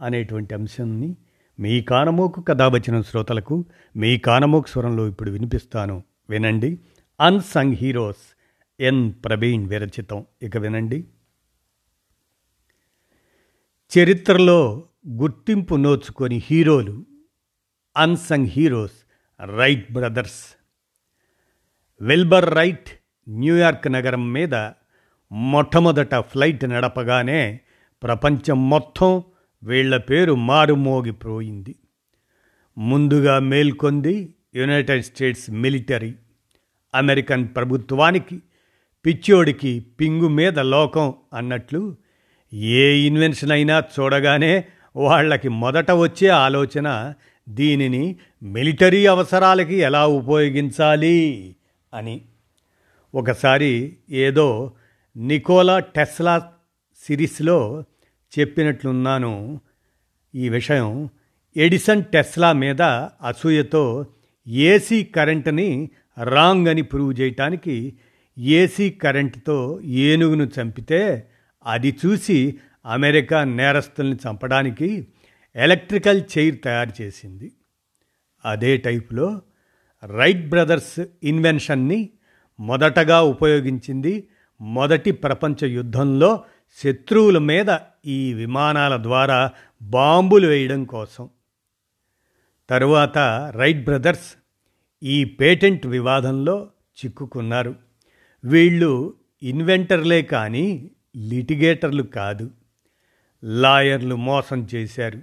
అనేటువంటి అంశాన్ని మీ కానమోకు కథావచనం శ్రోతలకు మీ కానమోకు స్వరంలో ఇప్పుడు వినిపిస్తాను. వినండి. Unsung heroes N. ప్రవీణ్ విరచితం. ఇక వినండి. చరిత్రలో గుర్తింపు నోచుకొని హీరోలు unsung heroes Wright brothers Wilbur Wright New York నగరం మీద మొట్టమొదట ఫ్లైట్ నడపగానే ప్రపంచం మొత్తం వీళ్ళ పేరు మారుమోగిపోయింది ముందుగా మేల్కొంది యునైటెడ్ స్టేట్స్ మిలిటరీ అమెరికన్ ప్రభుత్వానికి పిచ్చోడికి పింగు మీద లోకం అన్నట్లు ఏ ఇన్వెన్షన్ అయినా చూడగానే వాళ్ళకి మొదట వచ్చే ఆలోచన దీనిని మిలిటరీ అవసరాలకి ఎలా ఉపయోగించాలి అని. ఒకసారి ఏదో నికోలా టెస్లా సిరీస్లో చెప్పినట్లున్నాను. ఈ విషయం ఎడిసన్ టెస్లా మీద అసూయతో ఏసీ కరెంటుని రాంగ్ అని ప్రూవ్ చేయటానికి ఏసీ కరెంటుతో ఏనుగును చంపితే అది చూసి అమెరికా నేరస్తుల్ని చంపడానికి ఎలక్ట్రికల్ చైర్ తయారు చేసింది. అదే టైపులో రైట్ బ్రదర్స్ ఇన్వెన్షన్ని మొదటగా ఉపయోగించింది మొదటి ప్రపంచ యుద్ధంలో శత్రువుల మీద ఈ విమానాల ద్వారా బాంబులు వేయడం కోసం. తరువాత రైట్ బ్రదర్స్ ఈ పేటెంట్ వివాదంలో చిక్కుకున్నారు. వీళ్ళు ఇన్వెంటర్లే కానీ లిటిగేటర్లు కాదు. లాయర్లు మోసం చేశారు.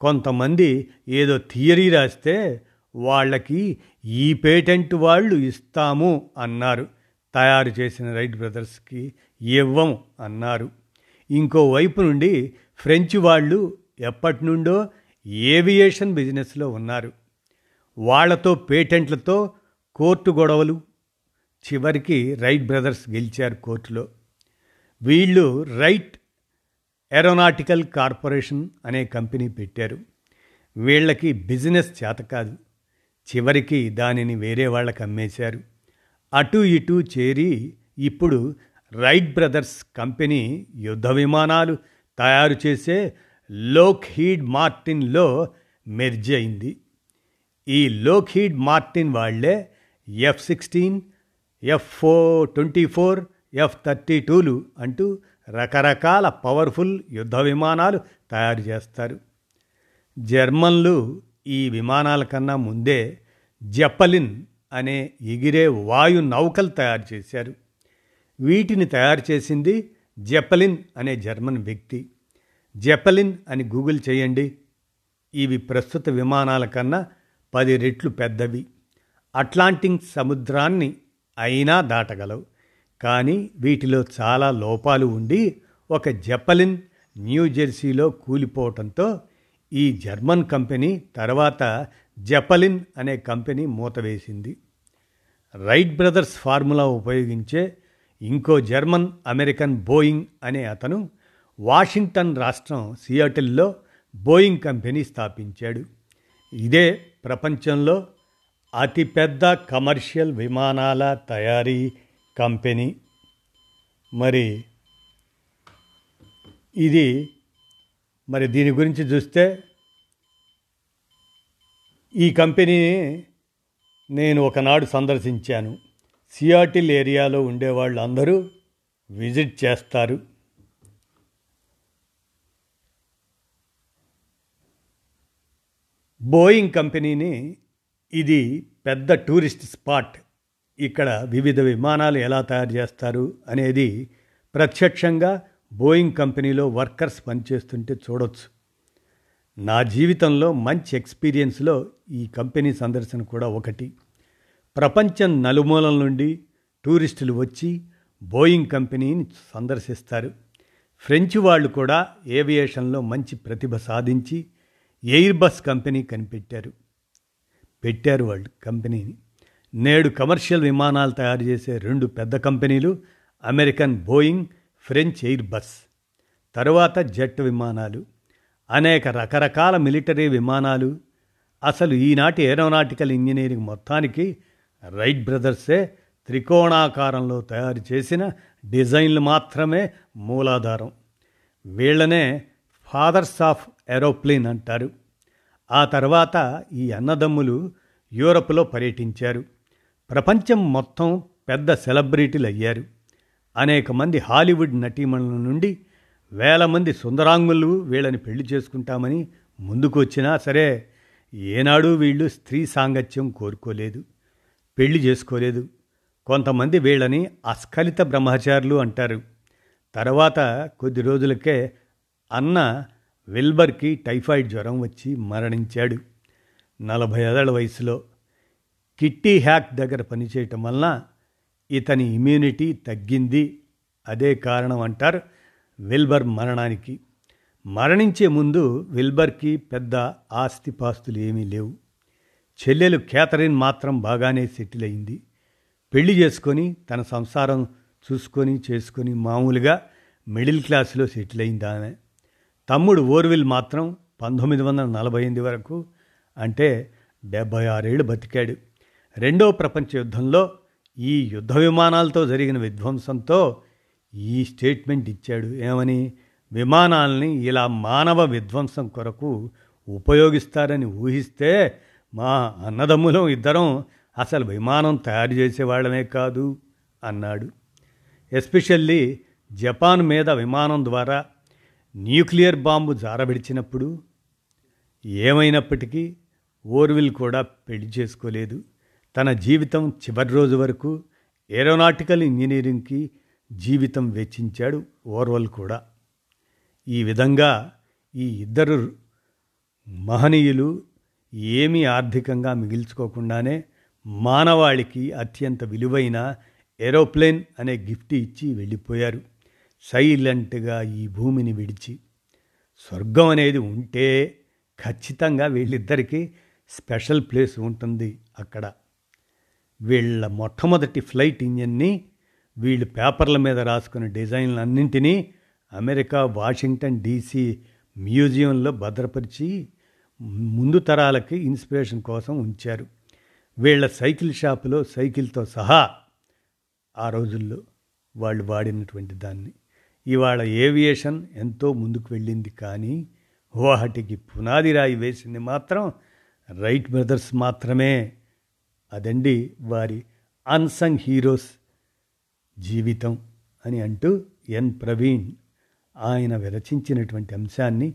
కొంతమంది ఏదో థియరీ రాస్తే వాళ్ళకి ఈ పేటెంట్ వాళ్ళు ఇస్తాము అన్నారు. తయారు చేసిన రైట్ బ్రదర్స్కి ఇవ్వం అన్నారు. ఇంకోవైపు నుండి ఫ్రెంచ్ వాళ్ళు ఎప్పటి నుండో ఏవియేషన్ బిజినెస్లో ఉన్నారు. వాళ్ళతో పేటెంట్లతో కోర్టు గొడవలు. చివరికి రైట్ బ్రదర్స్ గెలిచారు కోర్టులో. వీళ్ళు రైట్ ఏరోనాటికల్ కార్పొరేషన్ అనే కంపెనీ పెట్టారు. వీళ్ళకి బిజినెస్ చేత కాదు. చివరికి దానిని వేరే వాళ్ళకి అమ్మేశారు. అటు ఇటు చేరి ఇప్పుడు రైట్ బ్రదర్స్ కంపెనీ యుద్ధ విమానాలు తయారు చేసే లోక్హీడ్ మార్టిన్లో మెర్జ్ అయింది. ఈ లోక్హీడ్ మార్టిన్ వాళ్ళే F sixteen F four twenty four F thirty tool అంటూ రకరకాల పవర్ఫుల్ యుద్ధ విమానాలు తయారు చేస్తారు. జర్మన్లు ఈ విమానాల కన్నా ముందే జపలిన్ అనే ఎగిరే వాయు నౌకలు తయారు చేశారు. వీటిని తయారు చేసింది జెపలిన్ అనే జర్మన్ వ్యక్తి. జెపలిన్ అని గూగుల్ చేయండి. ఇవి ప్రస్తుత విమానాల కన్నా పది రెట్లు పెద్దవి. అట్లాంటిక్ సముద్రాన్ని అయినా దాటగలవు. కానీ వీటిలో చాలా లోపాలు ఉండి ఒక జెపలిన్ న్యూజెర్సీలో కూలిపోవటంతో ఈ జర్మన్ కంపెనీ తర్వాత జపలిన్ అనే కంపెనీ మూతవేసింది. రైట్ బ్రదర్స్ ఫార్ములా ఉపయోగించే ఇంకో జర్మన్ అమెరికన్ బోయింగ్ అనే అతను వాషింగ్టన్ రాష్ట్రం సియాటిల్లో బోయింగ్ కంపెనీ స్థాపించాడు. ఇదే ప్రపంచంలో అతిపెద్ద కమర్షియల్ విమానాల తయారీ కంపెనీ. మరి ఇది మరి దీని గురించి చూస్తే ఈ కంపెనీని నేను ఒకనాడు సందర్శించాను. సియాటిల్ ఏరియాలో ఉండేవాళ్ళు అందరూ విజిట్ చేస్తారు. బోయింగ్ కంపెనీని ఇది పెద్ద టూరిస్ట్ స్పాట్. ఇక్కడ వివిధ విమానాలు ఎలా తయారు చేస్తారు అనేది ప్రత్యక్షంగా బోయింగ్ కంపెనీలో వర్కర్స్ పనిచేస్తుంటే చూడొచ్చు. నా జీవితంలో మంచి ఎక్స్పీరియన్స్లో ఈ కంపెనీ సందర్శన కూడా ఒకటి. ప్రపంచం నలుమూలల నుండి టూరిస్టులు వచ్చి బోయింగ్ కంపెనీని సందర్శిస్తారు. ఫ్రెంచ్ వాళ్ళు కూడా ఏవియేషన్లో మంచి ప్రతిభ సాధించి ఎయిర్ బస్ కంపెనీ కనిపెట్టారు. పెట్టారు వాళ్ళు కంపెనీని. నేడు కమర్షియల్ విమానాలు తయారు చేసే రెండు పెద్ద కంపెనీలు American Boeing French Airbus తరువాత జెట్ విమానాలు. అనేక రకరకాల మిలిటరీ విమానాలు. అసలు ఈనాటి ఏరోనాటికల్ ఇంజనీరింగ్ మొత్తానికి రైట్ బ్రదర్సే త్రికోణాకారంలో తయారు చేసిన డిజైన్లు మాత్రమే మూలాధారం. వీళ్ళనే ఫాదర్స్ ఆఫ్ ఏరోప్లేన్ అంటారు. ఆ తర్వాత ఈ అన్నదమ్ములు యూరప్లో పర్యటించారు. ప్రపంచం మొత్తం పెద్ద సెలబ్రిటీలు అయ్యారు. అనేక మంది హాలీవుడ్ నటీమణుల నుండి వేల మంది సుందరాంగులు వీళ్ళని పెళ్ళి చేసుకుంటామని ముందుకు వచ్చినా సరే ఏనాడు వీళ్ళు స్త్రీ సాంగత్యం కోరుకోలేదు. పెళ్ళి చేసుకోలేదు. కొంతమంది వీళ్ళని అస్ఖలిత బ్రహ్మచారులు అంటారు. తర్వాత కొద్ది రోజులకే అన్న విల్బర్కి టైఫాయిడ్ జ్వరం వచ్చి మరణించాడు. నలభై ఏళ్ళ వయసులో కిట్టి హ్యాక్ దగ్గర పనిచేయటం వలన ఇతని ఇమ్యూనిటీ తగ్గింది. అదే కారణం అంటారు విల్బర్ మరణానికి. మరణించే ముందు విల్బర్కి పెద్ద ఆస్తిపాస్తులు ఏమీ లేవు. చెల్లెలు క్యాథరిన్ మాత్రం బాగానే సెటిల్ అయింది పెళ్ళి చేసుకొని తన సంసారం చూసుకొని చేసుకొని మామూలుగా మిడిల్ క్లాస్లో సెటిల్ అయింది ఆమె. తమ్ముడు ఓర్విల్ మాత్రం పంతొమ్మిది వందల నలభై ఎనిమిది వరకు అంటే డెబ్భై ఆరేళ్ళు బతికాడు. రెండో ప్రపంచ యుద్ధంలో ఈ యుద్ధ విమానాలతో జరిగిన విధ్వంసంతో ఈ స్టేట్మెంట్ ఇచ్చాడు. ఏమని? విమానాల్ని ఇలా మానవ విధ్వంసం కొరకు ఉపయోగిస్తారని ఊహిస్తే మా అన్నదమ్ములం ఇద్దరం అసలు విమానం తయారు చేసేవాళ్ళమే కాదు అన్నాడు. ఎస్పెషల్లీ జపాన్ మీద విమానం ద్వారా న్యూక్లియర్ బాంబు జారబిడిచినప్పుడు ఏమైనప్పటికీ ఓర్విల్ కూడా పెళ్ళి చేసుకోలేదు. తన జీవితం చివరి రోజు వరకు ఏరోనాటికల్ ఇంజనీరింగ్కి జీవితం వెచ్చించాడు ఓర్వల్ కూడా. ఈ విధంగా ఈ ఇద్దరు మహనీయులు ఏమీ ఆర్థికంగా మిగిల్చుకోకుండానే మానవాళికి అత్యంత విలువైన ఏరోప్లేన్ అనే గిఫ్ట్ ఇచ్చి వెళ్ళిపోయారు. సైలెంట్గా ఈ భూమిని విడిచి. స్వర్గం అనేది ఉంటే ఖచ్చితంగా వీళ్ళిద్దరికీ స్పెషల్ ప్లేస్ ఉంటుంది అక్కడ. వీళ్ళ మొట్టమొదటి ఫ్లైట్ ఇంజన్ని వీళ్ళు పేపర్ల మీద రాసుకున్న డిజైన్లు అన్నింటినీ అమెరికా వాషింగ్టన్ డీసీ మ్యూజియంలో భద్రపరిచి ముందు తరాలకి ఇన్స్పిరేషన్ కోసం ఉంచారు. వీళ్ళ సైకిల్ షాపులో సైకిల్తో సహా ఆ రోజుల్లో వాళ్ళు వాడినటువంటి దాన్ని. ఇవాళ ఏవియేషన్ ఎంతో ముందుకు వెళ్ళింది కానీ వాటికి పునాది రాయి వేసింది మాత్రం రైట్ బ్రదర్స్ మాత్రమే. అదండి వారి అన్సంగ్ హీరోస్ జీవితం అని అంటూ ఎన్ ప్రవీణ్ ఆయన విరచించినటువంటి అంశాన్ని